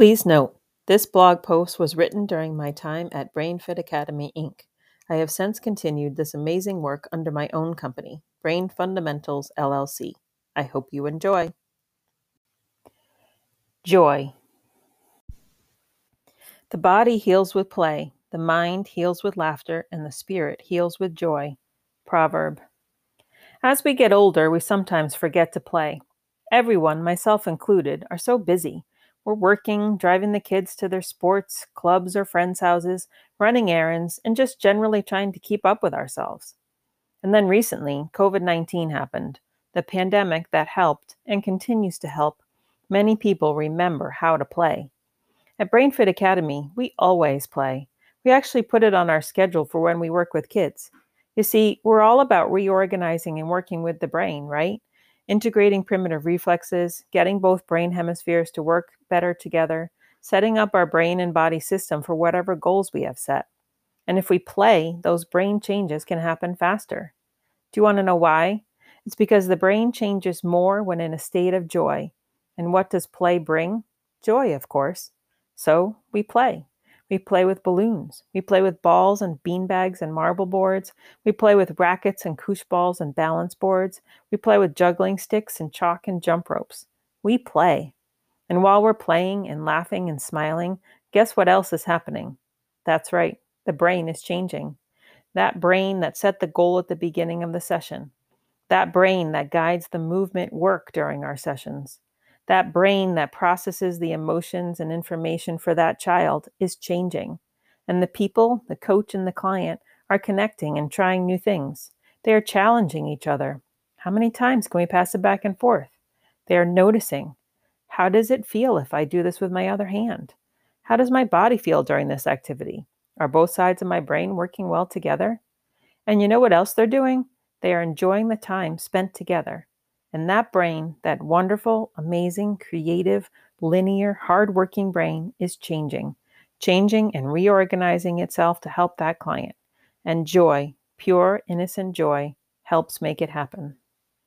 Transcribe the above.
Please note, this blog post was written during my time at BrainFit Academy, Inc. I have since continued this amazing work under my own company, Brain Fundamentals LLC. I hope you enjoy. Joy. The body heals with play, the mind heals with laughter, and the spirit heals with joy. Proverb. As we get older, we sometimes forget to play. Everyone, myself included, are so busy. We're working, driving the kids to their sports, clubs, or friends' houses, running errands, and just generally trying to keep up with ourselves. And then recently, COVID 19 happened, the pandemic that helped and continues to help many people remember how to play. At BrainFit Academy, we always play. We actually put it on our schedule for when we work with kids. You see, we're all about reorganizing and working with the brain, right? Integrating primitive reflexes, getting both brain hemispheres to work better together, setting up our brain and body system for whatever goals we have set. And if we play, those brain changes can happen faster. Do you want to know why? It's because the brain changes more when in a state of joy. And what does play bring? Joy, of course. So we play. We play with balloons. We play with balls and beanbags and marble boards. We play with rackets and koosh balls and balance boards. We play with juggling sticks and chalk and jump ropes. We play. And while we're playing and laughing and smiling, guess what else is happening? That's right, the brain is changing. That brain that set the goal at the beginning of the session. That brain that guides the movement work during our sessions that brain that processes the emotions and information for that child is changing. And the people, the coach and the client, are connecting and trying new things. They are challenging each other. How many times can we pass it back and forth? They are noticing. How does it feel if I do this with my other hand? How does my body feel during this activity? Are both sides of my brain working well together? And you know what else they're doing? They are enjoying the time spent together. And that brain, that wonderful, amazing, creative, linear, hardworking brain is changing, changing and reorganizing itself to help that client. And joy, pure, innocent joy, helps make it happen.